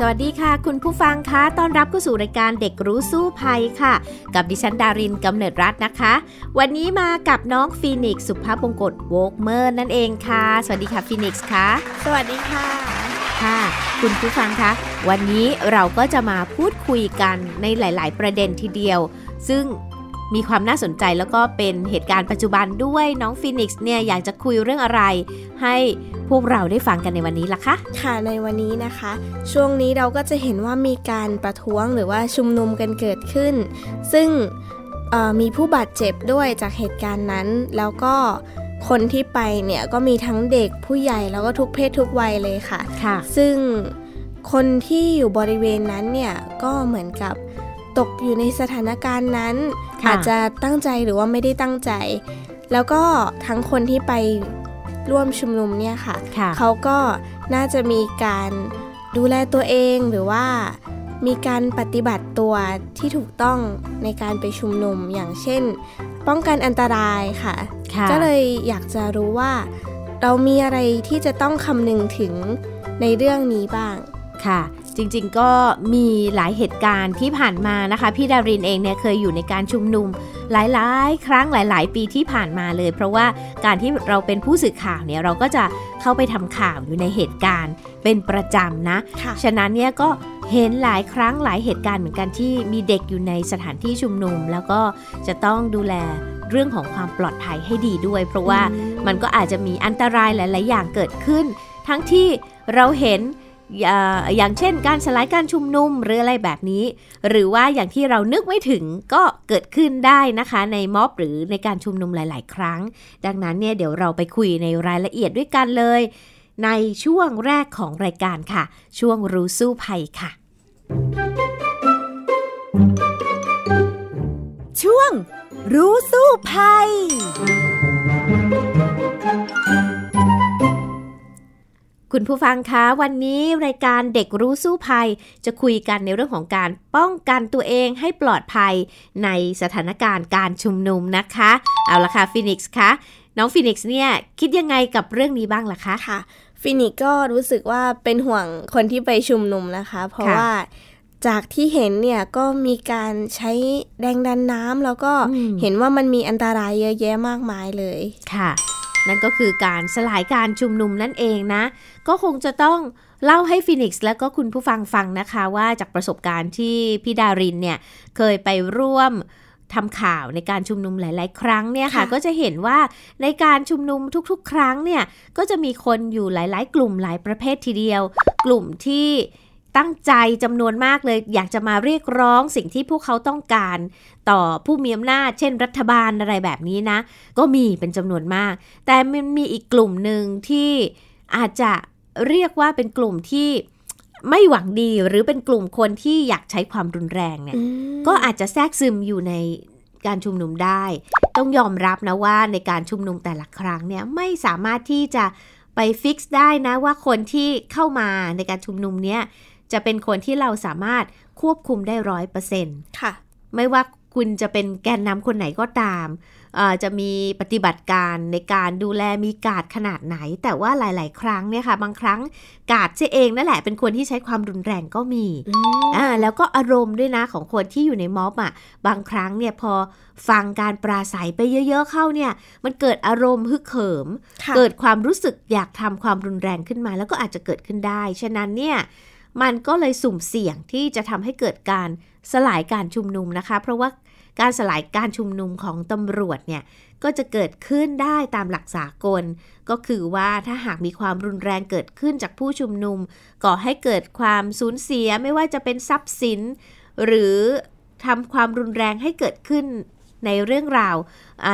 สวัสดีค่ะ คุณผู้ฟังคะต้อนรับเข้าสู่รายการเด็กรู้สู้ภัยค่ะ กับดิฉันดารินกำเนิดรัตน์นะคะ วันนี้มากับน้องฟีนิกซ์สุภาพบงกตโวกเมอร์นั่นเองค่ะ สวัสดีค่ะฟีนิกซ์ค่ะ สวัสดีค่ะค่ะคุณผู้ฟังคะ วันนี้เราก็จะมาพูดคุยกันในหลาย ๆ ประเด็นทีเดียว ซึ่ง มีความน่าสนใจแล้วก็เป็นเหตุการณ์ปัจจุบันด้วยน้องฟีนิกซ์เนี่ยอยากจะคุยเรื่องอะไร ให้พวกเราได้ฟังกันในวันนี้ล่ะคะ ค่ะในวันนี้นะคะ ช่วงนี้เราก็จะเห็นว่ามีการประท้วงหรือว่าชุมนุมกันเกิดขึ้น ซึ่งมีผู้บาดเจ็บด้วยจากเหตุการณ์นั้น แล้วก็คนที่ไปเนี่ยก็มีทั้งเด็กผู้ใหญ่แล้วก็ทุกเพศทุกวัยเลยค่ะค่ะซึ่งคนที่อยู่บริเวณนั้นเนี่ยก็เหมือนกับ ตกอยู่ในสถานการณ์นั้น อาจจะตั้งใจหรือว่าไม่ได้ตั้งใจ แล้วก็ทั้งคนที่ไปร่วมชุมนุมเนี่ยค่ะเขาก็น่าจะมีการดูแลตัวเองหรือว่ามีการปฏิบัติตัวที่ถูกต้องในการไปชุมนุมอย่างเช่น ป้องกันอันตรายค่ะก็เลยอยากจะรู้ว่า เรามีอะไรที่จะต้องคำนึงถึงในเรื่องนี้บ้างค่ะ จริงๆ ก็มีหลายเหตุการณ์ที่ผ่านมานะคะ พี่ดารินเองเนี่ยเคยอยู่ในการชุมนุมหลายๆ ครั้งหลาย ๆ ปีที่ผ่านมาเลย เพราะว่าการที่เราเป็นผู้สื่อข่าวเนี่ยเราก็จะเข้าไปทำข่าวอยู่ในเหตุการณ์เป็นประจำนะะฉะนั้นเนี่ยก็เห็นหลายครั้งหลายเหตุการณ์เหมือนกันที่มีเด็กอยู่ในสถานที่ชุมนุม แล้วก็จะต้องดูแลเรื่องของความปลอดภัยให้ดีด้วย เพราะว่ามันก็อาจจะมีอันตรายหลาย ๆ อย่างเกิดขึ้น ทั้งที่เราเห็น อย่างเช่นการสลายการชุมนุมหรืออะไรแบบนี้ หรือว่าอย่างที่เรานึกไม่ถึงก็เกิดขึ้นได้นะคะในม็อบหรือในการชุมนุมหลาย ๆ ครั้ง ดังนั้นเนี่ยเดี๋ยวเราไปคุยในรายละเอียดด้วยกันเลย ในช่วงแรกของรายการค่ะ ช่วงรู้สู้ภัยค่ะ ช่วงรู้สู้ภัย คุณผู้ฟังคะวันนี้รายการเด็กรู้สู้ภัย จะคุยกันในเรื่องของการป้องกันตัวเองให้ปลอดภัยในสถานการณ์การชุมนุมนะคะ เอาละค่ะฟินิกส์คะน้องฟินิกส์เนี่ยคิดยังไงกับเรื่องนี้บ้างล่ะคะค่ะฟินิกก็รู้สึกว่าเป็นห่วงคนที่ไปชุมนุมนะคะ เพราะว่าจากที่เห็นเนี่ยก็มีการใช้แรงดันน้ำแล้วก็เห็นว่ามันมีอันตรายเยอะแยะมากมายเลยค่ะ นั่นก็คือการสลายการชุมนุมนั่นเองนะ ก็คงจะต้องเล่าให้ฟินิกซ์และก็คุณผู้ฟังฟังนะคะว่าจากประสบการณ์ที่พี่ดารินเนี่ยเคยไปร่วมทำข่าวในการชุมนุมหลาย ๆ ครั้งเนี่ยค่ะ ก็จะเห็นว่าในการชุมนุมทุก ๆ ครั้งเนี่ยก็จะมีคนอยู่หลาย ๆ กลุ่มหลายประเภททีเดียว กลุ่มที่ ตั้งใจจำนวนมากเลย อยากจะมาเรียกร้องสิ่งที่พวกเขาต้องการ ต่อผู้มีอำนาจเช่นรัฐบาลอะไรแบบนี้นะ ก็มีเป็นจำนวนมาก แต่มันมีอีกกลุ่มหนึ่งที่อาจจะเรียกว่าเป็นกลุ่มที่ไม่หวังดีหรือเป็นกลุ่มคนที่อยากใช้ความรุนแรงเนี่ยก็อาจจะแทรกซึมอยู่ในการชุมนุมได้ ต้องยอมรับนะว่าในการชุมนุมแต่ละครั้งเนี่ยไม่สามารถที่จะไปฟิกซ์ได้นะว่าคนที่เข้ามาในการชุมนุมเนี้ย จะเป็นคนที่เราสามารถควบคุมได้ร้อยเปอร์เซ็นต์ค่ะ ไม่ว่าคุณจะเป็นแกนนำคนไหนก็ตาม จะมีปฏิบัติการในการดูแลมีกาดขนาดไหน แต่ว่าหลาย ๆ ครั้งเนี่ยค่ะ บางครั้งกาดเองนั่นแหละเป็นคนที่ใช้ความรุนแรงก็มีอ่าแล้วก็อารมณ์ด้วยนะของคนที่อยู่ในม็อบอะบางครั้งเนี่ยพอฟังการปราศัยไปเยอะ ๆ เข้าเนี่ย มันเกิดอารมณ์ฮึกเหิม เกิดความรู้สึกอยากทำความรุนแรงขึ้นมา แล้วก็อาจจะเกิดขึ้นได้ ฉะนั้นเนี่ย มันก็เลยสุ่มเสี่ยงที่จะทำให้เกิดการสลายการชุมนุมนะคะ เพราะว่าการสลายการชุมนุมของตำรวจเนี่ยก็จะเกิดขึ้นได้ตามหลักสากล ก็คือว่าถ้าหากมีความรุนแรงเกิดขึ้นจากผู้ชุมนุม ก่อให้เกิดความสูญเสียไม่ว่าจะเป็นทรัพย์สิน หรือทำความรุนแรงให้เกิดขึ้นในเรื่องราว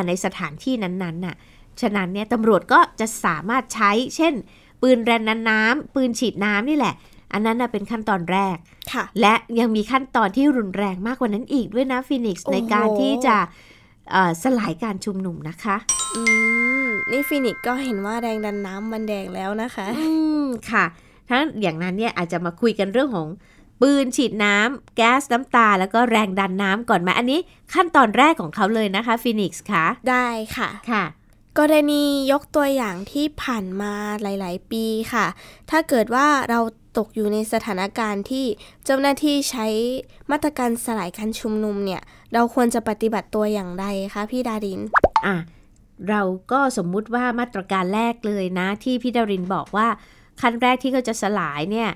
ในสถานที่นั้นๆน่ะฉะนั้นเนี่ยตำรวจก็จะสามารถใช้ เช่น ปืนแรงน้ำปืนฉีดน้ำนี่แหละ อันนั้นนะเป็นขั้นตอนแรกค่ะและยังมีขั้นตอนที่รุนแรงมากกว่านั้นอีกด้วยนะฟินิกซ์โอ้โหในการที่จะเอ่อสลายการชุมนุมนะคะ อืม นี่ฟินิกซ์ก็เห็นว่าแรงดันน้ำมันแรงแล้วนะคะ อืม ค่ะทั้งอย่างนั้นเนี่ยอาจจะมาคุยกันเรื่องของปืนฉีดน้ำแก๊สน้ำตา แล้วก็แรงดันน้ำก่อนไหมอันนี้ขั้นตอนแรกของเขาเลยนะคะฟินิกซ์คะได้ค่ะค่ะกรณียกตัวอย่างที่ผ่านมาหลาย ๆ ปีค่ะ ถ้าเกิดว่าเรา ตกอยู่ในสถานการณ์ที่เจ้าหน้าที่ใช้มาตรการสลายการชุมนุมเนี่ย เราควรจะปฏิบัติตัวอย่างไรคะพี่ดาริน อะ เราก็สมมุติว่ามาตรการแรกเลยนะ ที่พี่ดารินบอกว่าขั้นแรกที่เขาจะสลายเนี่ย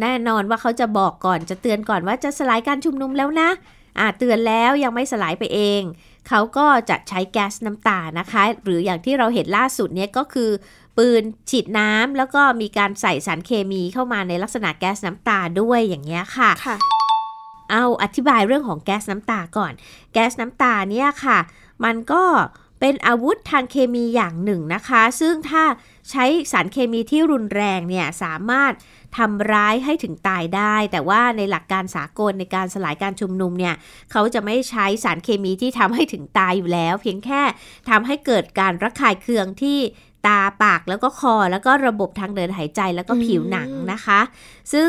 แน่นอนว่าเขาจะบอกก่อนจะเตือนก่อนว่าจะสลายการชุมนุมแล้วนะอะเตือนแล้วยังไม่สลายไปเอง เขาก็จะใช้แก๊สน้ำตานะคะ หรืออย่างที่เราเห็นล่าสุดเนี่ยก็คือ ปืนฉีดน้ำแล้วก็มีการใส่สารเคมีเข้ามาในลักษณะแก๊สน้ำตาด้วยอย่างเงี้ยค่ะค่ะ เอาอธิบายเรื่องของแก๊สน้ำตาก่อน แก๊สน้ำตาเนี่ยค่ะ มันก็เป็นอาวุธทางเคมีอย่างหนึ่งนะคะ ซึ่งถ้าใช้สารเคมีที่รุนแรงเนี่ยสามารถทำร้ายให้ถึงตายได้ แต่ว่าในหลักการสากลในการสลายการชุมนุมเนี่ยเขาจะไม่ใช้สารเคมีที่ทำให้ถึงตายอยู่แล้ว เพียงแค่ทำให้เกิดการระคายเคืองที่ ตาปากแล้วก็คอแล้วก็ระบบทางเดินหายใจแล้วก็ผิวหนังนะคะ ซึ่ง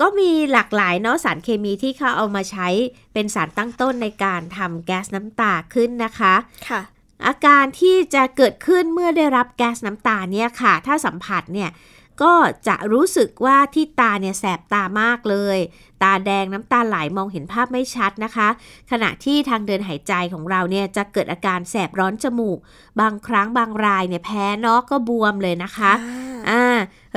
ก็มีหลากหลายเนาะสารเคมีที่เขาเอามาใช้เป็นสารตั้งต้นในการทำแก๊สน้ำตาขึ้นนะคะค่ะอาการที่จะเกิดขึ้นเมื่อได้รับแก๊สน้ำตาเนี่ยค่ะ ถ้าสัมผัสเนี่ย ก็จะรู้สึกว่าที่ตาเนี่ยแสบตามากเลย ตาแดงน้ำตาไหลมองเห็นภาพไม่ชัดนะคะ ขณะที่ทางเดินหายใจของเราเนี่ยจะเกิดอาการแสบร้อนจมูก บางครั้งบางรายเนี่ยแพ้เนอกก็บวมเลยนะคะอ่า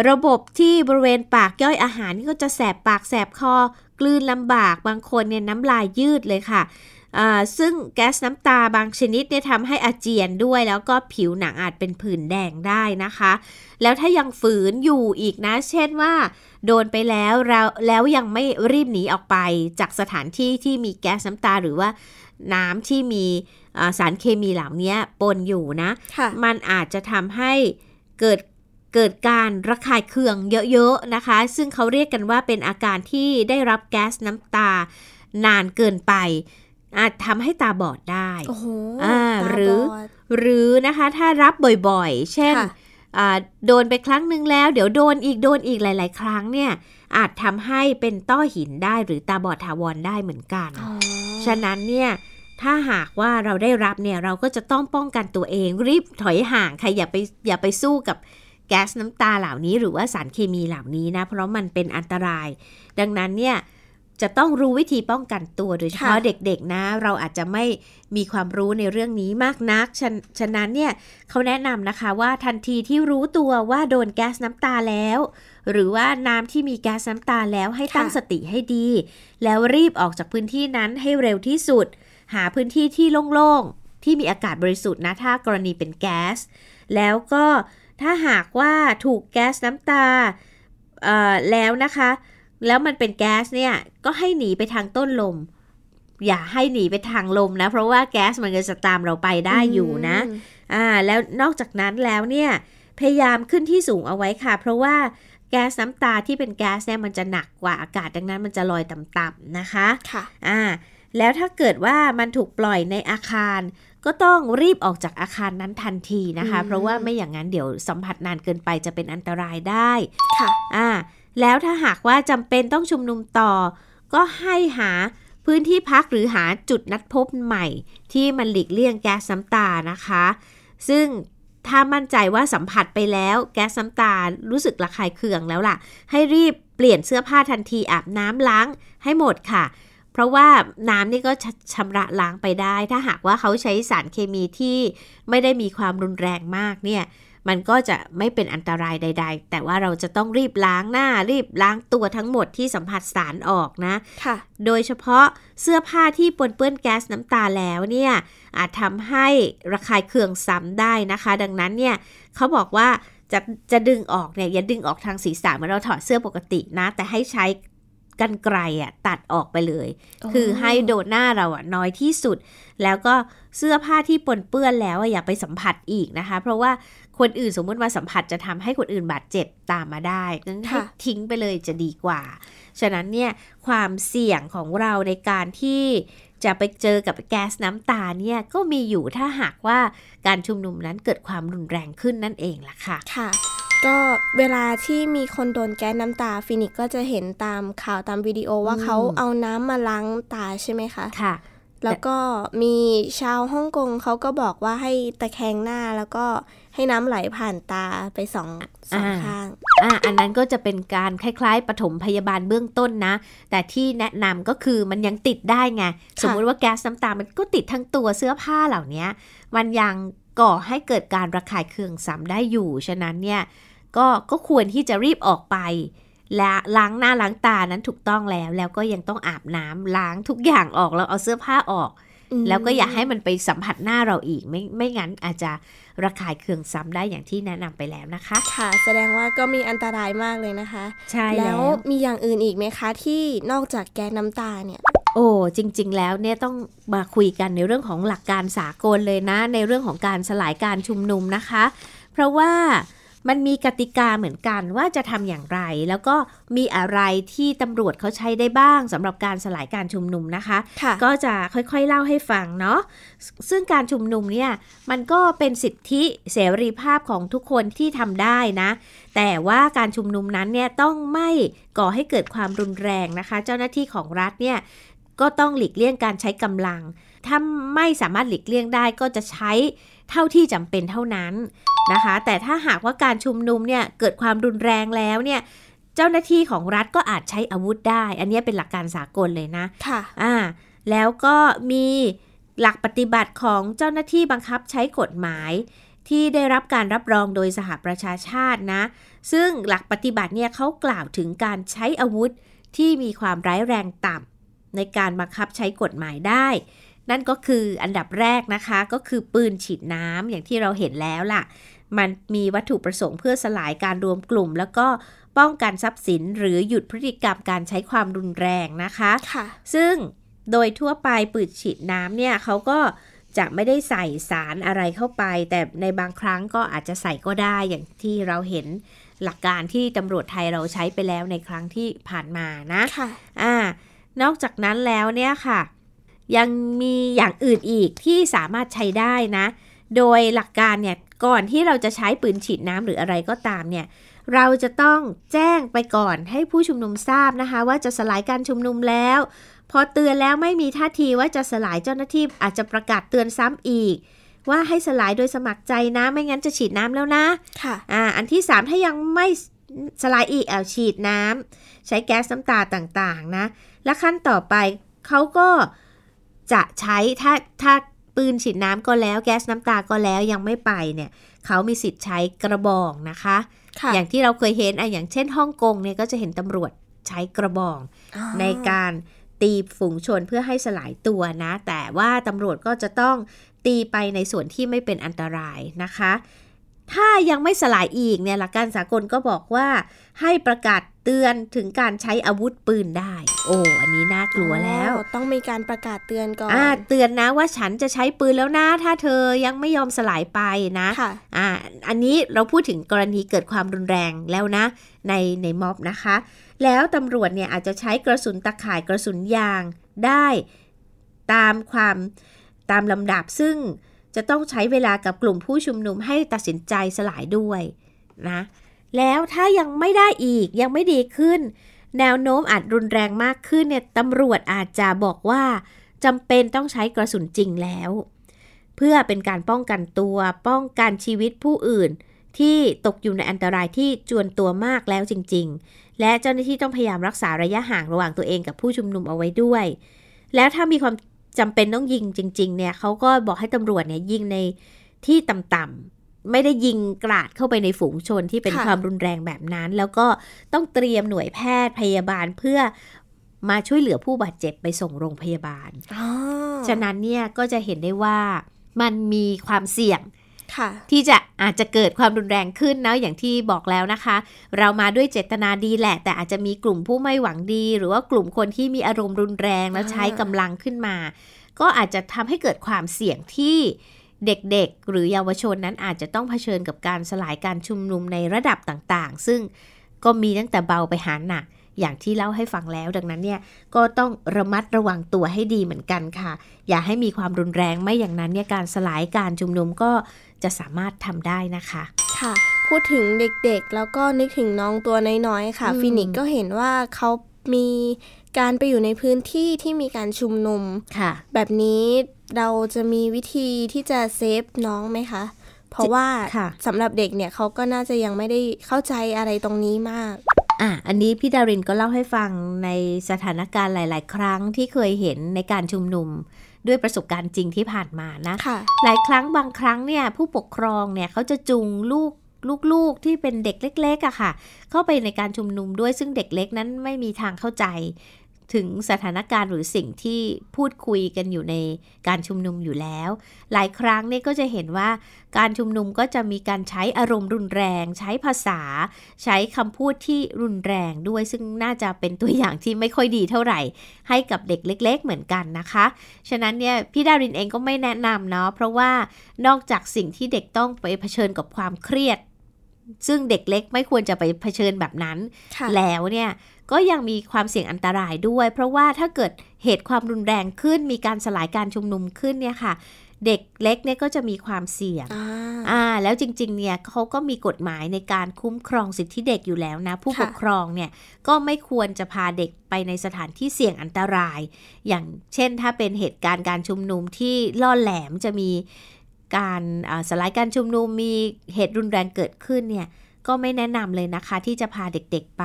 ระบบที่บริเวณปากย่อยอาหารนี่ก็จะแสบปากแสบคอกลืนลำบากบางคนเนี่ยน้ำลายยืดเลยค่ะอ่า ซึ่งแก๊สน้ำตาบางชนิดเนี่ยทำให้อาเจียนด้วย แล้วก็ผิวหนังอาจเป็นผื่นแดงได้นะคะ แล้วถ้ายังฝืนอยู่อีกนะ เช่นว่า โดนไปแล้วเราแล้วยังไม่รีบหนีออกไปจากสถานที่ที่มีแก๊สน้ำตาหรือว่าน้ำที่มีอ่าสารเคมีเหล่านี้ปนอยู่นะค่ะมันอาจจะทำให้เกิดเกิดการระคายเคืองเยอะๆนะคะ ซึ่งเขาเรียกกันว่าเป็นอาการที่ได้รับแก๊สน้ำตานานเกินไป อาจทำให้ตาบอดได้โอ้โหอ่าตาหรือบดหรือนะคะ ถ้ารับบ่อยๆ เช่นค่ะอ่าโดนไปครั้งหนึ่งแล้ว เดี๋ยวโดนอีกโดนอีกหลาย ๆ ครั้งเนี่ย อาจทำให้เป็นต้อหินได้หรือตาบอดถาวรได้เหมือนกันอ๋อฉะนั้นเนี่ยถ้าหากว่าเราได้รับเนี่ยเราก็จะต้องป้องกันตัวเองรีบถอยห่างค่ะอย่าไปอย่าไปสู้กับแก๊สน้ำตาเหล่านี้ หรือว่าสารเคมีเหล่านี้นะเพราะมันเป็นอันตราย ดังนั้นเนี่ย จะต้องรู้วิธีป้องกันตัวโดยเฉพาะค่ะเด็กๆนะ เราอาจจะไม่มีความรู้ในเรื่องนี้มากนักฉะฉะนั้นเนี่ยเขาแนะนำนะคะว่าทันทีที่รู้ตัวว่าโดนแก๊สน้ำตาแล้ว หรือว่าน้ำที่มีแก๊สน้ำตาแล้วให้ตั้งค่ะสติให้ดี แล้วรีบออกจากพื้นที่นั้นให้เร็วที่สุด หาพื้นที่ที่โล่งๆ ที่มีอากาศบริสุทธิ์นะถ้ากรณีเป็นแก๊สแล้วก็ถ้าหากว่าถูกแก๊สน้ำตาเอ่อแล้วนะคะ แล้วมันเป็นแก๊สเนี่ยก็ให้หนีไปทางต้นลม อย่าให้หนีไปทางลมนะ เพราะว่าแก๊สมันก็จะตามเราไปได้อยู่นะมอ่าแล้วนอกจากนั้นแล้วเนี่ยพยายามขึ้นที่สูงเอาไว้ค่ะ เพราะว่าแก๊สน้ำตาที่เป็นแก๊สเนี่ยมันจะหนักกว่าอากาศดังนั้นมันจะลอยต่ำๆนะคะค่ะอ่าแล้วถ้าเกิดว่ามันถูกปล่อยในอาคาร ก็ต้องรีบออกจากอาคารนั้นทันทีนะคะอืมเพราะว่าไม่อย่างนั้นเดี๋ยวสัมผัสนานเกินไปจะเป็นอันตรายได้ค่ะอ่า แล้วถ้าหากว่าจำเป็นต้องชุมนุมต่อ ก็ให้หาพื้นที่พักหรือหาจุดนัดพบใหม่ ที่มันหลีกเลี่ยงแก๊สน้ำตานะคะ ซึ่งถ้ามั่นใจว่าสัมผัสไปแล้วแก๊สน้ำตารู้สึกระคายเคืองแล้วล่ะ ให้รีบเปลี่ยนเสื้อผ้าทันทีอาบน้ำล้างให้หมดค่ะ เพราะว่าน้ำนี่ก็ชชำระล้างไปได้ ถ้าหากว่าเขาใช้สารเคมีที่ไม่ได้มีความรุนแรงมากเนี่ย มันก็จะไม่เป็นอันตรายใด ๆ แต่ว่าเราจะต้องรีบล้างหน้ารีบล้างตัวทั้งหมดที่สัมผัสสารออกนะค่ะ โดยเฉพาะเสื้อผ้าที่ปนเปื้อนแก๊สน้ำตาแล้วเนี่ยอาจทำให้ระคายเคืองซ้ำได้นะคะ ดังนั้นเนี่ยเขาบอกว่าจะจะดึงออกเนี่ยอย่าดึงออกทางศีรษะเหมือนเราถอดเสื้อปกตินะ แต่ให้ใช้กันไกรอะตัดออกไปเลยอ๋อคือให้โดนหน้าเราอะน้อยที่สุด แล้วก็เสื้อผ้าที่ปนเปื้อนแล้วอะอย่าไปสัมผัสอีกนะคะ เพราะว่า คนอื่นสมมติว่าสัมผัสจะทำให้คนอื่นบาดเจ็บตามมาได้งั้นให้ทิ้งไปเลยจะดีกว่า ฉะนั้นเนี่ยความเสี่ยงของเราในการที่จะไปเจอกับแก๊สน้ำตาเนี่ยก็มีอยู่ถ้าหากว่าการชุมนุมนั้นเกิดความรุนแรงขึ้นนั่นเองล่ะค่ะ ค่ะ ก็เวลาที่มีคนโดนแก๊สน้ำตาฟินิกก็จะเห็นตามข่าวตามวิดีโอว่าเขาเอาน้ำมาล้างตาใช่ไหมคะ ค่ะ แล้วก็มีชาวฮ่องกงเขาก็บอกว่าให้ตะแคงหน้าแล้วก็ ให้น้ำไหลผ่านตาไปสองสองข้าง อ่า อันนั้นก็จะเป็นการคล้ายๆปฐมพยาบาลเบื้องต้นนะ แต่ที่แนะนำก็คือมันยังติดได้ไง สมมุติว่าแก๊สน้ำตา มันก็ติดทั้งตัวเสื้อผ้าเหล่านี้ มันยังก่อให้เกิดการระคายเคืองซ้ำได้อยู่ ฉะนั้นเนี่ย ก็ ก็ควรที่จะรีบออกไป และล้างหน้าล้างตานั้นถูกต้องแล้ว แล้วก็ยังต้องอาบน้ำล้างทุกอย่างออกแล้วเอาเสื้อผ้าออก แล้วก็อย่าให้มันไปสัมผัสหน้าเราอีก ไม่ไม่งั้นอาจจะระคายเคืองซ้ำได้อย่างที่แนะนำไปแล้วนะคะ ค่ะ แสดงว่าก็มีอันตรายมากเลยนะคะ ใช่แล้แล้ววมีอย่างอื่นอีกไหมคะที่นอกจากแก๊สน้ำตาเนี่ยโอ้จริง ๆ แล้วเนี่ยต้องมาคุยกันในเรื่องของหลักการสากลเลยนะ ในเรื่องของการสลายการชุมนุมนะคะ เพราะว่า มันมีกติกาเหมือนกันว่าจะทำอย่างไร แล้วก็มีอะไรที่ตำรวจเขาใช้ได้บ้างสำหรับการสลายการชุมนุมนะคะค่ะก็จะค่อยๆเล่าให้ฟังเนาะซึ่งการชุมนุมเนี่ยมันก็เป็นสิทธิเสรีภาพของทุกคนที่ทำได้นะ แต่ว่าการชุมนุมนั้นเนี่ยต้องไม่ก่อให้เกิดความรุนแรงนะคะ เจ้าหน้าที่ของรัฐเนี่ยก็ต้องหลีกเลี่ยงการใช้กำลัง ถ้าไม่สามารถหลีกเลี่ยงได้ก็จะใช้ เท่าที่จำเป็นเท่านั้นนะคะ แต่ถ้าหากว่าการชุมนุมเนี่ยเกิดความรุนแรงแล้วเนี่ยเจ้าหน้าที่ของรัฐก็อาจใช้อาวุธได้ อันนี้เป็นหลักการสากลเลยนะ ค่ะ อ่า แล้วก็มีหลักปฏิบัติของเจ้าหน้าที่บังคับใช้กฎหมาย ที่ได้รับการรับรองโดยสหประชาชาตินะ ซึ่งหลักปฏิบัติเนี่ยเขากล่าวถึงการใช้อาวุธที่มีความร้ายแรงต่ำในการบังคับใช้กฎหมายได้ นั่นก็คืออันดับแรกนะคะก็คือปืนฉีดน้ำอย่างที่เราเห็นแล้วล่ะ มันมีวัตถุประสงค์เพื่อสลายการรวมกลุ่ม แล้วก็ป้องกันทรัพย์สินหรือหยุดพฤติกรรมการใช้ความรุนแรงนะคะค่ะ ซึ่งโดยทั่วไปปืนฉีดน้ำเนี่ยเขาก็จะไม่ได้ใส่สารอะไรเข้าไป แต่ในบางครั้งก็อาจจะใส่ก็ได้อย่างที่เราเห็นหลักการที่ตำรวจไทยเราใช้ไปแล้วในครั้งที่ผ่านมานะค่ะอ่านอกจากนั้นแล้วเนี่ยค่ะ ยังมีอย่างอื่นอีกที่สามารถใช้ได้นะ โดยหลักการเนี่ยก่อนที่เราจะใช้ปืนฉีดน้ำหรืออะไรก็ตามเนี่ยเราจะต้องแจ้งไปก่อนให้ผู้ชุมนุมทราบนะคะ ว่าจะสลายการชุมนุมแล้ว พอเตือนแล้วไม่มีท่าทีว่าจะสลายเจ้าหน้าที่อาจจะประกาศเตือนซ้ำอีก ว่าให้สลายโดยสมัครใจนะ ไม่งั้นจะฉีดน้ำแล้วนะค่ะอ่าอันที่ 3 ถ้ายังไม่สลายอีกเอาฉีดน้ำใช้แก๊สน้ำตาต่างๆนะ และขั้นต่อไปเขาก็ จะใช้ถ้าถ้าปืนฉีดน้ำก็แล้วแก๊สน้ำตาก็แล้วยังไม่ไปเนี่ยเขามีสิทธิ์ใช้กระบองนะคะค่ะอย่างที่เราเคยเห็นอะอย่างเช่นฮ่องกงเนี่ยก็จะเห็นตำรวจใช้กระบองอ๋อในการตีฝูงชนเพื่อให้สลายตัวนะ แต่ว่าตำรวจก็จะต้องตีไปในส่วนที่ไม่เป็นอันตรายนะคะ ถ้ายังไม่สลายอีกเนี่ยหลักการสากลก็บอกว่าให้ประกาศเตือนถึงการใช้อาวุธปืนได้ โอ้อันนี้น่ากลัวแล้วอ๋อต้องมีการประกาศเตือนก่อนอ่าเตือนนะว่าฉันจะใช้ปืนแล้วนะ ถ้าเธอยังไม่ยอมสลายไปนะค่ะอ่าอันนี้เราพูดถึงกรณีเกิดความรุนแรงแล้วนะ ในในม็อบนะคะ แล้วตำรวจเนี่ยอาจจะใช้กระสุนตะข่ายกระสุนยางได้ตามความตามลำดับซึ่ง จะต้องใช้เวลากับกลุ่มผู้ชุมนุมให้ตัดสินใจสลายด้วยนะแล้วถ้ายังไม่ได้อีกยังไม่ดีขึ้น แนวโน้มอาจรุนแรงมากขึ้นเนี่ยตำรวจอาจจะบอกว่าจำเป็นต้องใช้กระสุนจริงแล้ว เพื่อเป็นการป้องกันตัวป้องกันชีวิตผู้อื่น ที่ตกอยู่ในอันตรายที่จวนตัวมากแล้วจริง ๆ และเจ้าหน้าที่ต้องพยายามรักษาระยะห่างระหว่างตัวเองกับผู้ชุมนุมเอาไว้ด้วย แล้วถ้ามีความ จำเป็นต้องยิงจริง ๆ เนี่ยเขาก็บอกให้ตำรวจเนี่ยยิงในที่ต่ำๆไม่ได้ยิงกราดเข้าไปในฝูงชนที่เป็นค่ะความรุนแรงแบบนั้น แล้วก็ต้องเตรียมหน่วยแพทย์พยาบาลเพื่อมาช่วยเหลือผู้บาดเจ็บไปส่งโรงพยาบาลอ๋อฉะนั้นเนี่ยก็จะเห็นได้ว่ามันมีความเสี่ยงค่ะ ที่จะอาจจะเกิดความรุนแรงขึ้นนะอย่างที่บอกแล้วนะคะ เรามาด้วยเจตนาดีแหละ แต่อาจจะมีกลุ่มผู้ไม่หวังดี หรือว่ากลุ่มคนที่มีอารมณ์รุนแรงแล้วอ่าใช้กำลังขึ้นมา ก็อาจจะทำให้เกิดความเสี่ยงที่เด็กๆ หรือเยาวชนนั้นอาจจะต้องเผชิญกับการสลายการชุมนุมในระดับต่างๆ ซึ่งก็มีตั้งแต่เบาไปหาหนัก อย่างที่เล่าให้ฟังแล้ว ดังนั้นเนี่ยก็ต้องระมัดระวังตัวให้ดีเหมือนกันค่ะ อย่าให้มีความรุนแรงไม่อย่างนั้นเนี่ยการสลายการชุมนุมก็จะสามารถทำได้นะคะค่ะ พูดถึงเด็กๆ แล้วก็นึกถึงน้องตัวน้อยๆค่ะอืมฟินิกก็เห็นว่าเขามีการไปอยู่ในพื้นที่ที่มีการชุมนุมค่ะ แบบนี้เราจะมีวิธีที่จะเซฟน้องไหมคะเพราะว่าค่ะสำหรับเด็กเนี่ยเขาก็น่าจะยังไม่ได้เข้าใจอะไรตรงนี้มาก อะอันนี้พี่ดารินก็เล่าให้ฟังในสถานการณ์หลาย ๆ ครั้งที่เคยเห็นในการชุมนุมด้วยประสบการณ์จริงที่ผ่านมานะค่ะหลายครั้งบางครั้งเนี่ยผู้ปกครองเนี่ยเขาจะจูงลูกลูกๆที่เป็นเด็กเล็กๆอะค่ะ เข้าไปในการชุมนุมด้วยซึ่งเด็กเล็กนั้นไม่มีทางเข้าใจ ถึงสถานการณ์หรือสิ่งที่พูดคุยกันอยู่ในการชุมนุมอยู่แล้ว หลายครั้งเนี่ยก็จะเห็นว่าการชุมนุมก็จะมีการใช้อารมณ์รุนแรง ใช้ภาษา ใช้คำพูดที่รุนแรงด้วย ซึ่งน่าจะเป็นตัวอย่างที่ไม่ค่อยดีเท่าไหร่ ให้กับเด็กเล็ก ๆ เหมือนกันนะคะ ฉะนั้นเนี่ยพี่ดารินเองก็ไม่แนะนำเนาะเพราะว่านอกจากสิ่งที่เด็กต้องไปเผชิญกับความเครียด ซึ่งเด็กเล็กไม่ควรจะไปเผชิญแบบนั้นค่ะแล้วเนี่ยก็ยังมีความเสี่ยงอันตรายด้วย เพราะว่าถ้าเกิดเหตุความรุนแรงขึ้น มีการสลายการชุมนุมขึ้นเนี่ยค่ะ เด็กเล็กเนี่ยก็จะมีความเสี่ยงอ่าอ่าแล้วจริงๆเนี่ยเขาก็มีกฎหมายในการคุ้มครองสิทธิเด็กอยู่แล้วนะ ผู้ค่ะปกครองเนี่ยก็ไม่ควรจะพาเด็กไปในสถานที่เสี่ยงอันตราย อย่างเช่นถ้าเป็นเหตุการณ์การชุมนุมที่ล่อแหลมจะมี การอ่าสลายการชุมนุมมีเหตุรุนแรงเกิดขึ้นเนี่ยก็ไม่แนะนำเลยนะคะ ที่จะพาเด็กๆไป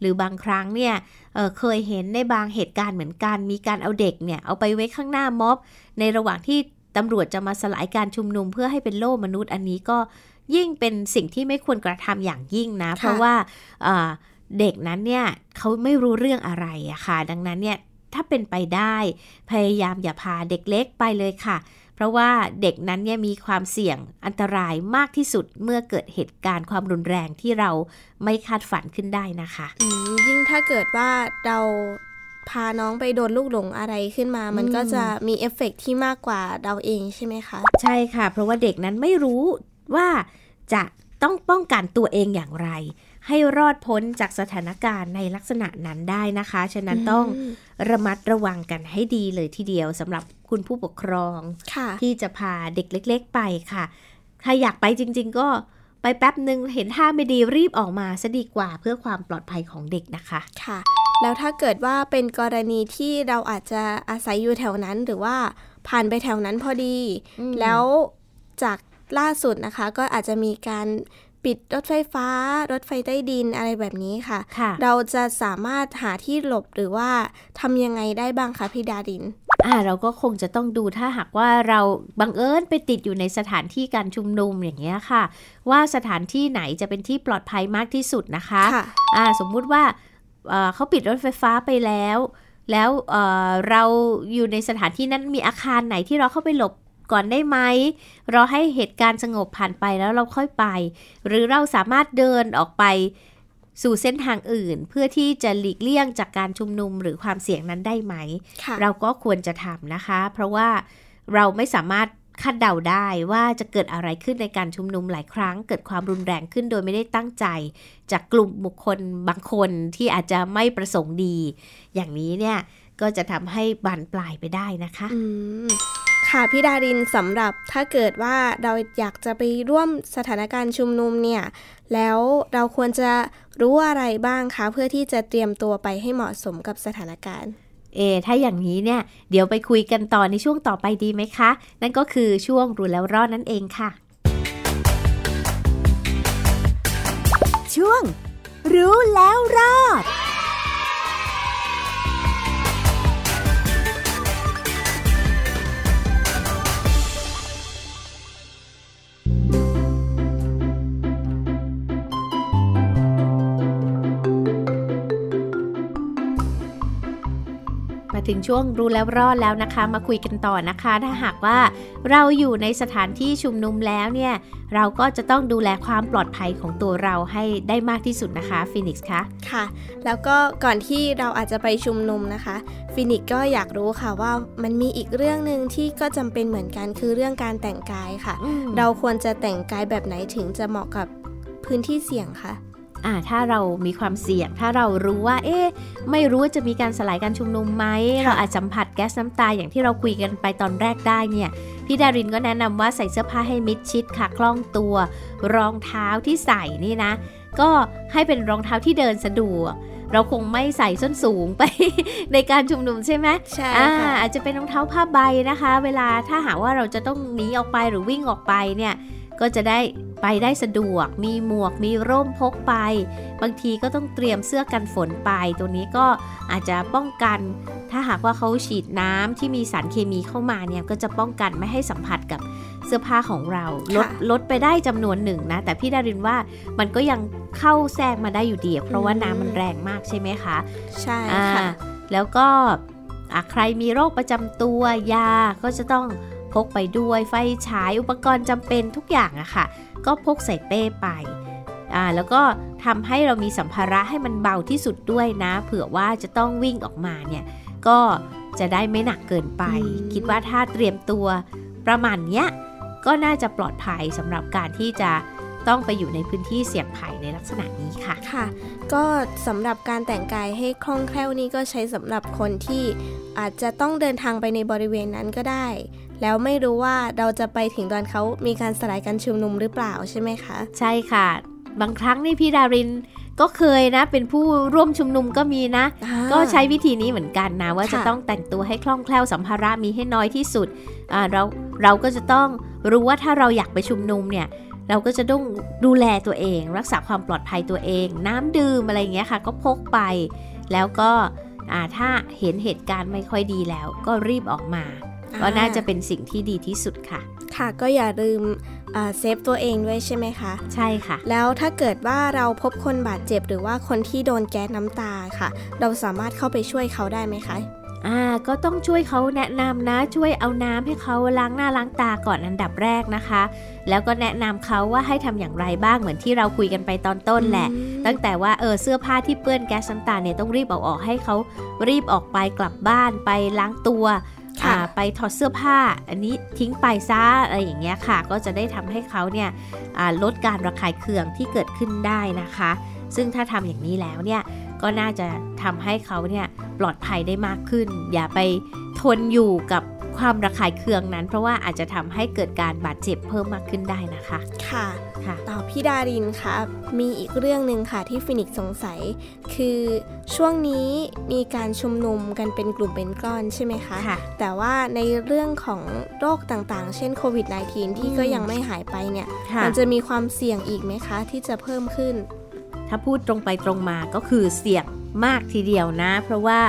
หรือบางครั้งเนี่ยเอ่อเคยเห็นในบางเหตุการณ์เหมือนกัน มีการเอาเด็กเนี่ยเอาไปไว้ข้างหน้าม็อบ ในระหว่างที่ตำรวจจะมาสลายการชุมนุมเพื่อให้เป็นโล่มนุษย์อันนี้ก็ยิ่งเป็นสิ่งที่ไม่ควรกระทำอย่างยิ่งนะ เพราะว่าเอ่อเด็กนั้นเนี่ยเขาไม่รู้เรื่องอะไรอะค่ะ ดังนั้นเนี่ยถ้าเป็นไปได้ พยายามอย่าพาเด็กเล็กไปเลยค่ะ เพราะว่าเด็กนั้นเนี่ยมีความเสี่ยงอันตรายมากที่สุดเมื่อเกิดเหตุการณ์ความรุนแรงที่เราไม่คาดฝันขึ้นได้นะคะอืมยิ่งถ้าเกิดว่าเราพาน้องไปโดนลูกหลงอะไรขึ้นมา มันอืมก็จะมีเอฟเฟกต์ที่มากกว่าเราเองใช่ไหมคะ ใช่ค่ะ เพราะว่าเด็กนั้นไม่รู้ว่าจะต้องป้องกันตัวเองอย่างไร ให้รอดพ้นจากสถานการณ์ในลักษณะนั้นได้นะคะ ฉะนั้นต้องระมัดระวังกันให้ดีเลยทีเดียวสำหรับ คุณผู้ปกครองค่ะที่จะพาเด็กเล็ก ๆ ไปค่ะใครอยากไปจริง ๆ ก็ไปแป๊บหนึ่งเห็นท่าไม่ดีรีบออกมาซะดีกว่าเพื่อความปลอดภัยของเด็กนะคะค่ะ แล้วถ้าเกิดว่าเป็นกรณีที่เราอาจจะอาศัยอยู่แถวนั้นหรือว่าผ่านไปแถวนั้นพอดีอืมแล้วจากล่าสุดนะคะ ก็อาจจะมีการปิดรถไฟฟ้า รถไฟใต้ดินอะไรแบบนี้ค่ะค่ะเราจะสามารถหาที่หลบหรือว่าทำยังไงได้บ้างคะพี่ดาริน อ่าเราก็คงจะต้องดูถ้าหากว่าเราบังเอิญไปติดอยู่ในสถานที่การชุมนุมอย่างเงี้ยค่ะ ว่าสถานที่ไหนจะเป็นที่ปลอดภัยมากที่สุดนะคะค่ะอ่าสมมุติว่าเอ่อเขาปิดรถไฟฟ้าไปแล้ว แล้วเอ่อเราอยู่ในสถานที่นั้นมีอาคารไหนที่เราเข้าไปหลบก่อนได้ไหมรอให้เหตุการณ์สงบผ่านไปแล้วเราค่อยไป หรือเราสามารถเดินออกไป สู่เส้นทางอื่น เพื่อที่จะหลีกเลี่ยงจากการชุมนุมหรือความเสี่ยงนั้นได้ไหมค่ะเราก็ควรจะทำนะคะ เพราะว่าเราไม่สามารถคาดเดาได้ว่าจะเกิดอะไรขึ้นในการชุมนุมหลายครั้ง เกิดความรุนแรงขึ้นโดยไม่ได้ตั้งใจ จากกลุ่มบุคคลบางคนที่อาจจะไม่ประสงค์ดี อย่างนี้เนี่ยก็จะทำให้บานปลายไปได้นะคะอืม ค่ะพี่ดารินสำหรับถ้าเกิดว่าเราอยากจะไปร่วมสถานการณ์ชุมนุมเนี่ยแล้วเราควรจะรู้อะไรบ้างคะเพื่อที่จะเตรียมตัวไปให้เหมาะสมกับสถานการณ์เอ ถ้าอย่างนี้เนี่ย เดี๋ยวไปคุยกันต่อในช่วงต่อไปดีไหมคะ นั่นก็คือช่วงรู้แล้วรอดนั่นเองค่ะ ช่วง รู้แล้วรอด ถึงช่วงรู้แล้วรอดแล้วนะคะ มาคุยกันต่อนะคะ ถ้าหากว่าเราอยู่ในสถานที่ชุมนุมแล้วเนี่ยเราก็จะต้องดูแลความปลอดภัยของตัวเราให้ได้มากที่สุดนะคะฟินิกส์คะค่ะ แล้วก็ก่อนที่เราอาจจะไปชุมนุมนะคะฟินิกก็อยากรู้ค่ะว่ามันมีอีกเรื่องหนึ่งที่ก็จำเป็นเหมือนกันคือเรื่องการแต่งกายค่ะ เราควรจะแต่งกายแบบไหนถึงจะเหมาะกับพื้นที่เสี่ยงคะ อ่าถ้าเรามีความเสี่ยง ถ้าเรารู้ว่า เอ๊ะไม่รู้ว่าจะมีการสลายการชุมนุมไหม เราอาจสัมผัสแก๊สน้ำตาอย่างที่เราคุยกันไปตอนแรกได้เนี่ยพี่ดารินก็แนะนำว่าใส่เสื้อผ้าให้มิดชิดค่ะคล่องตัว รองเท้าที่ใส่นี่นะ ก็ให้เป็นรองเท้าที่เดินสะดวกเราคงไม่ใส่ส้นสูงไปในการชุมนุมใช่ไหมใช่ค่ะอาจจะเป็นรองเท้าผ้าใบนะคะ เวลาถ้าหากว่าเราจะต้องหนีออกไปหรือวิ่งออกไปเนี่ย ก็จะได้ไปได้สะดวก มีหมวก มีร่มพกไป บางทีก็ต้องเตรียมเสื้อกันฝนไป ตัวนี้ก็อาจจะป้องกัน ถ้าหากว่าเขาฉีดน้ำที่มีสารเคมีเข้ามาเนี่ยก็จะป้องกันไม่ให้สัมผัสกับเสื้อผ้าของเรา ลดลดไปได้จำนวนหนึ่งนะ แต่พี่ดารินว่ามันก็ยังเข้าแทรกมาได้อยู่ดี เพราะว่าน้ำมันแรงมากใช่ไหมคะ ใช่ค่ะ แล้วก็ใครมีโรคประจำตัวยาก็จะต้อง พกไปด้วยไฟฉายอุปกรณ์จำเป็นทุกอย่างอะค่ะ ก็พกใส่เป้ไปอ่าแล้วก็ทำให้เรามีสัมภาระให้มันเบาที่สุดด้วยนะ เผื่อว่าจะต้องวิ่งออกมาเนี่ย ก็จะได้ไม่หนักเกินไป คิดว่าถ้าเตรียมตัวประมาณเนี้ยก็น่าจะปลอดภัยสำหรับการที่จะต้องไปอยู่ในพื้นที่เสี่ยงภัยในลักษณะนี้ค่ะ ค่ะ ก็สำหรับการแต่งกายให้คล่องแคล่วนี้ก็ใช้สำหรับคนที่อาจจะต้องเดินทางไปในบริเวณนั้นก็ได้ แล้วไม่รู้ว่าเราจะไปถึงตอนเขามีการสลายการชุมนุมหรือเปล่าใช่ไหมคะ ใช่ค่ะ บางครั้งนี่พี่ดารินก็เคยนะ เป็นผู้ร่วมชุมนุมก็มีนะ ก็ใช้วิธีนี้เหมือนกันนะ ว่าจะต้องแต่งตัวให้คล่องแคล่วสัมภาระมีให้น้อยที่สุดเราเราก็จะต้องรู้ว่าถ้าเราอยากไปชุมนุมเนี่ยเราก็จะต้องดูแลตัวเอง รักษาความปลอดภัยตัวเอง น้ำดื่มอะไรเงี้ยค่ะ ก็พกไป แล้วก็ถ้าเห็นเหตุการณ์ไม่ค่อยดีแล้ว ก็รีบออกมา ก็น่าจะเป็นสิ่งที่ดีที่สุดค่ะ ค่ะก็อย่าลืมเซฟตัวเองด้วยใช่ไหมคะ ใช่ค่ะ แล้วถ้าเกิดว่าเราพบคนบาดเจ็บหรือว่าคนที่โดนแก๊สน้ำตาค่ะ เราสามารถเข้าไปช่วยเขาได้ไหมคะอ่าก็ต้องช่วยเขาแนะนำนะช่วยเอาน้ำให้เขาล้างหน้าล้างตาก่อนอันดับแรกนะคะ แล้วก็แนะนำเขาว่าให้ทำอย่างไรบ้างเหมือนที่เราคุยกันไปตอนต้นแหละ ตั้งแต่ว่าเออเสื้อผ้าที่เปื้อนแก๊สน้ำตาเนี่ยต้องรีบเอาออกให้เขารีบออกไปกลับบ้านไปล้างตัว ไปถอดเสื้อผ้า อันนี้ทิ้งไปซะอะไรอย่างเงี้ยค่ะ ก็จะได้ทำให้เขาเนี่ยลดการระคายเคืองที่เกิดขึ้นได้นะคะ ซึ่งถ้าทำอย่างนี้แล้วเนี่ยก็น่าจะทำให้เขาเนี่ยปลอดภัยได้มากขึ้น อย่าไปทนอยู่กับความระคายเคืองนั้น เพราะว่าอาจจะทำให้เกิดการบาดเจ็บเพิ่มมากขึ้นได้นะคะ ค่ะ ค่ะต่อพี่ดารินคะมีอีกเรื่องหนึ่งค่ะที่ฟินิกสงสัย คือช่วงนี้มีการชุมนุมกันเป็นกลุ่มเป็นก้อนใช่ไหมคะคะแต่ว่าในเรื่องของโรคต่างๆ เช่นโควิด -19 ที่ก็ยังไม่หายไปเนี่ยมันจะมีความเสี่ยงอีกไหมคะที่จะเพิ่มขึ้น ถ้าพูดตรงไปตรงมาก็คือเสี่ยงมากทีเดียวนะ เพราะว่า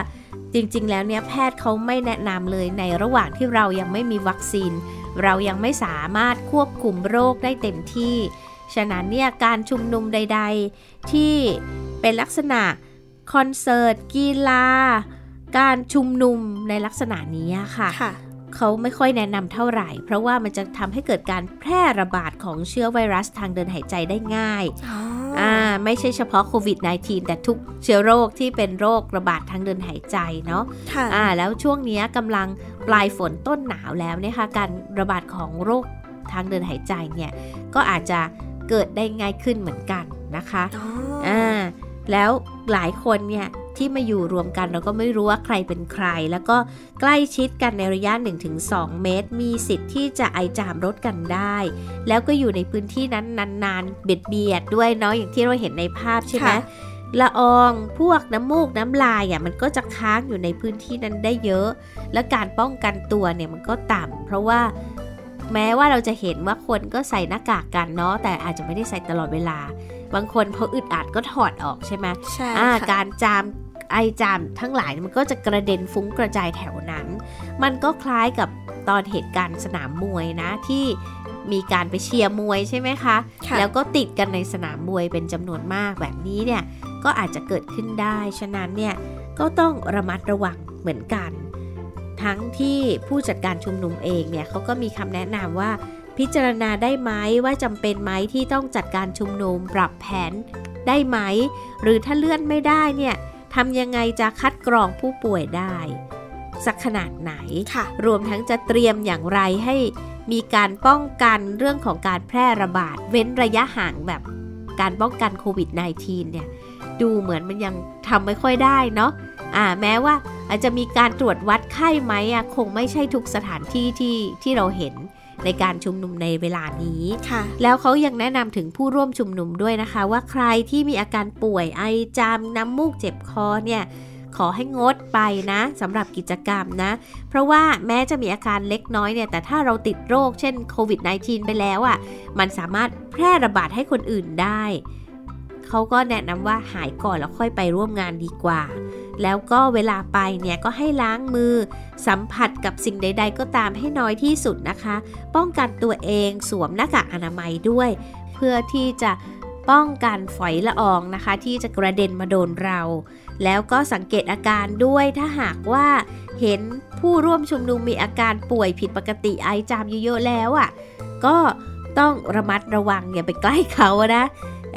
จริงๆ แล้วเนี่ยแพทย์เขาไม่แนะนำเลยในระหว่างที่เรายังไม่มีวัคซีน เรายังไม่สามารถควบคุมโรคได้เต็มที่ ฉะนั้นเนี่ยการชุมนุมใด ๆ ที่เป็นลักษณะคอนเสิร์ตกีฬา การชุมนุมในลักษณะนี้ค่ะคะเขาไม่ค่อยแนะนำเท่าไหร่ เพราะว่ามันจะทำให้เกิดการแพร่ระบาดของเชื้อไวรัสทางเดินหายใจได้ง่าย อ่าไม่ใช่เฉพาะโควิด -19 แต่ทุกเชื้อโรคที่เป็นโรคระบาดทางเดินหายใจเนาะอ่าแล้วช่วงนี้กำลังปลายฝนต้นหนาวแล้วเนี่ยค่ะการระบาดของโรคทางเดินหายใจเนี่ยก็อาจจะเกิดได้ง่ายขึ้นเหมือนกันนะคะอ่าแล้วหลายคนเนี่ย ที่มาอยู่รวมกันเราก็ไม่รู้ว่าใครเป็นใคร แล้วก็ใกล้ชิดกันในระยะ 1-2 เมตร มีสิทธิ์ที่จะไอจามรถกันได้ แล้วก็อยู่ในพื้นที่นั้นนานๆเบียดเบียดด้วยเนาะอย่างที่เราเห็นในภาพใช่ไหมละอองพวกน้ำมูกน้ำลายอะมันก็จะค้างอยู่ในพื้นที่นั้นได้เยอะ และการป้องกันตัวเนี่ยมันก็ต่ำเพราะว่าแม้ว่าเราจะเห็นว่าคนก็ใส่หน้ากากกันเนาะแต่อาจจะไม่ได้ใส่ตลอดเวลา บางคนพออึดอัดก็ถอดออกใช่ไหมใช่การจามไอจามทั้งหลายมันก็จะกระเด็นฟุ้งกระจายแถวนั้น มันก็คล้ายกับตอนเหตุการณ์สนามมวยนะที่มีการไปเชียร์มวยใช่ไหมคะคะ แล้วก็ติดกันในสนามมวยเป็นจำนวนมากแบบนี้เนี่ยก็อาจจะเกิดขึ้นได้ ฉะนั้นเนี่ยก็ต้องระมัดระวังเหมือนกัน ทั้งที่ผู้จัดการชุมนุมเองเนี่ยเขาก็มีคำแนะนำว่า พิจารณาได้ไหมว่าจำเป็นไหมที่ต้องจัดการชุมนุมปรับแผนได้ไหม หรือถ้าเลื่อนไม่ได้เนี่ยทำยังไงจะคัดกรองผู้ป่วยได้ สักขนาดไหนค่ะรวมทั้งจะเตรียมอย่างไรให้มีการป้องกันเรื่องของการแพร่ระบาด เว้นระยะห่างแบบการป้องกันโควิด -19 เนี่ยดูเหมือนมันยังทำไม่ค่อยได้เนาะอ่าแม้ว่าอาจจะมีการตรวจวัดไข้ไหมอะคงไม่ใช่ทุกสถานที่ที่ที่เราเห็น ในการชุมนุมในเวลานี้ค่ะแล้วเขายังแนะนำถึงผู้ร่วมชุมนุมด้วยนะคะ ว่าใครที่มีอาการป่วยไอจามน้ำมูกเจ็บคอเนี่ยขอให้งดไปนะสำหรับกิจกรรมนะ เพราะว่าแม้จะมีอาการเล็กน้อยเนี่ยแต่ถ้าเราติดโรคเช่นโควิด -19 ไปแล้วอะ่ะมันสามารถแพร่ระบาดให้คนอื่นได้ เขาก็แนะนำว่าหายก่อนแล้วค่อยไปร่วมงานดีกว่า แล้วก็เวลาไปเนี่ยก็ให้ล้างมือ สัมผัสกับสิ่งใด ๆ ก็ตามให้น้อยที่สุดนะคะ ป้องกันตัวเองสวมหน้ากากอนามัยด้วย เพื่อที่จะป้องกันฝอยละอองนะคะ ที่จะกระเด็นมาโดนเรา แล้วก็สังเกตอาการด้วยถ้าหากว่าเห็นผู้ร่วมชุมนุมมีอาการป่วยผิดปกติไอจามเยอะๆแล้วอะ่ะก็ต้องระมัดระวังอย่าไปใกล้เขานะ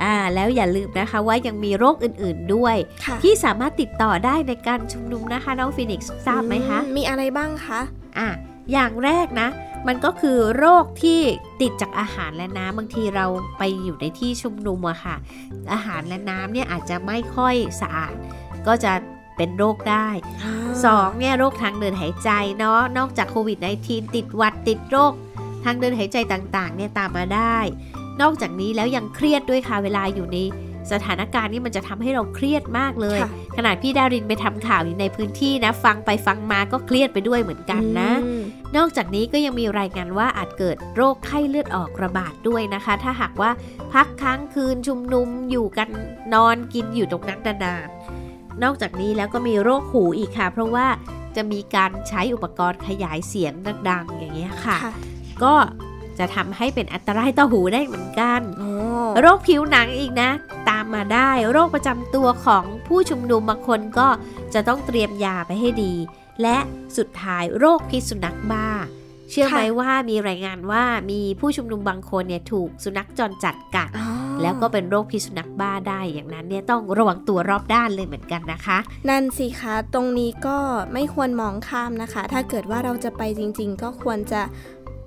อ่าแล้วอย่าลืมนะคะว่ายังมีโรคอื่นๆด้วยค่ะที่สามารถติดต่อได้ในการชุมนุมนะคะน้องฟินิกซ์ทราบไหมคะอืมีอะไรบ้างคะอะอย่างแรกนะ มันก็คือโรคที่ติดจากอาหารและน้ำบางทีเราไปอยู่ในที่ชุมนุมอะค่ะ อาหารและน้ำเนี่ยอาจจะไม่ค่อยสะอาด ก็จะเป็นโรคได้สองเนี่ยโรคทางเดินหายใจเนาะนอกจากโควิด -19 ติดหวัดติดโรคทางเดินหายใจต่างๆเนี่ยตามมาได้ นอกจากนี้แล้วยังเครียดด้วยค่ะเวลาอยู่ในสถานการณ์นี้มันจะทำให้เราเครียดมากเลยค่ะขนาดพี่ดารินไปทำข่าวอยู่ในพื้นที่นะ ฟังไปฟังมาก็เครียดไปด้วยเหมือนกันนะอืมนอกจากนี้ก็ยังมีรายงานว่าอาจเกิดโรคไข้เลือดออกระบาดด้วยนะคะ ถ้าหากว่าพักค้างคืนชุมนุมอยู่กันนอนกินอยู่ตรงนั้นนานๆนอกจากนี้แล้วก็มีโรคหูอีกค่ะ เพราะว่าจะมีการใช้อุปกรณ์ขยายเสียงดังๆอย่างเงี้ยค่ะค่ะก็ จะทำให้เป็นอันตรายต่อหูได้เหมือนกันโอ้โรคผิวหนังอีกนะ ตามมาได้โรคประจำตัวของผู้ชุมนุมบางคนก็จะต้องเตรียมยาไปให้ดี และสุดท้ายโรคพิษสุนัขบ้า เชื่อไหมว่ามีรายงานว่ามีผู้ชุมนุมบางคนเนี่ยถูกสุนัขจรจัดกัดอ๋อแล้วก็เป็นโรคพิษสุนัขบ้าได้อย่างนั้นเนี่ยต้องระวังตัวรอบด้านเลยเหมือนกันนะคะ นั่นสิคะตรงนี้ก็ไม่ควรมองข้ามนะคะ ถ้าเกิดว่าเราจะไปจริง ๆ ก็ควรจะ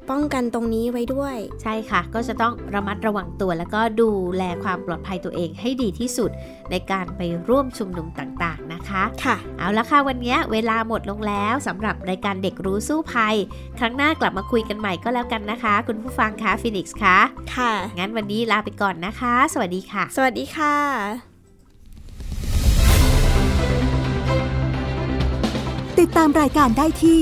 ป้องกันตรงนี้ไว้ด้วย ใช่ค่ะ ก็จะต้องระมัดระวังตัว แล้วก็ดูแลความปลอดภัยตัวเองให้ดีที่สุด ในการไปร่วมชุมนุมต่างๆนะคะ ค่ะ เอาละค่ะวันนี้เวลาหมดลงแล้วสำหรับรายการเด็กรู้สู้ภัย ครั้งหน้ากลับมาคุยกันใหม่ก็แล้วกันนะคะ คุณผู้ฟังคะฟินิกส์คะค่ะ งั้นวันนี้ลาไปก่อนนะคะ สวัสดีค่ะ สวัสดีค่ะ ติดตามรายการได้ที่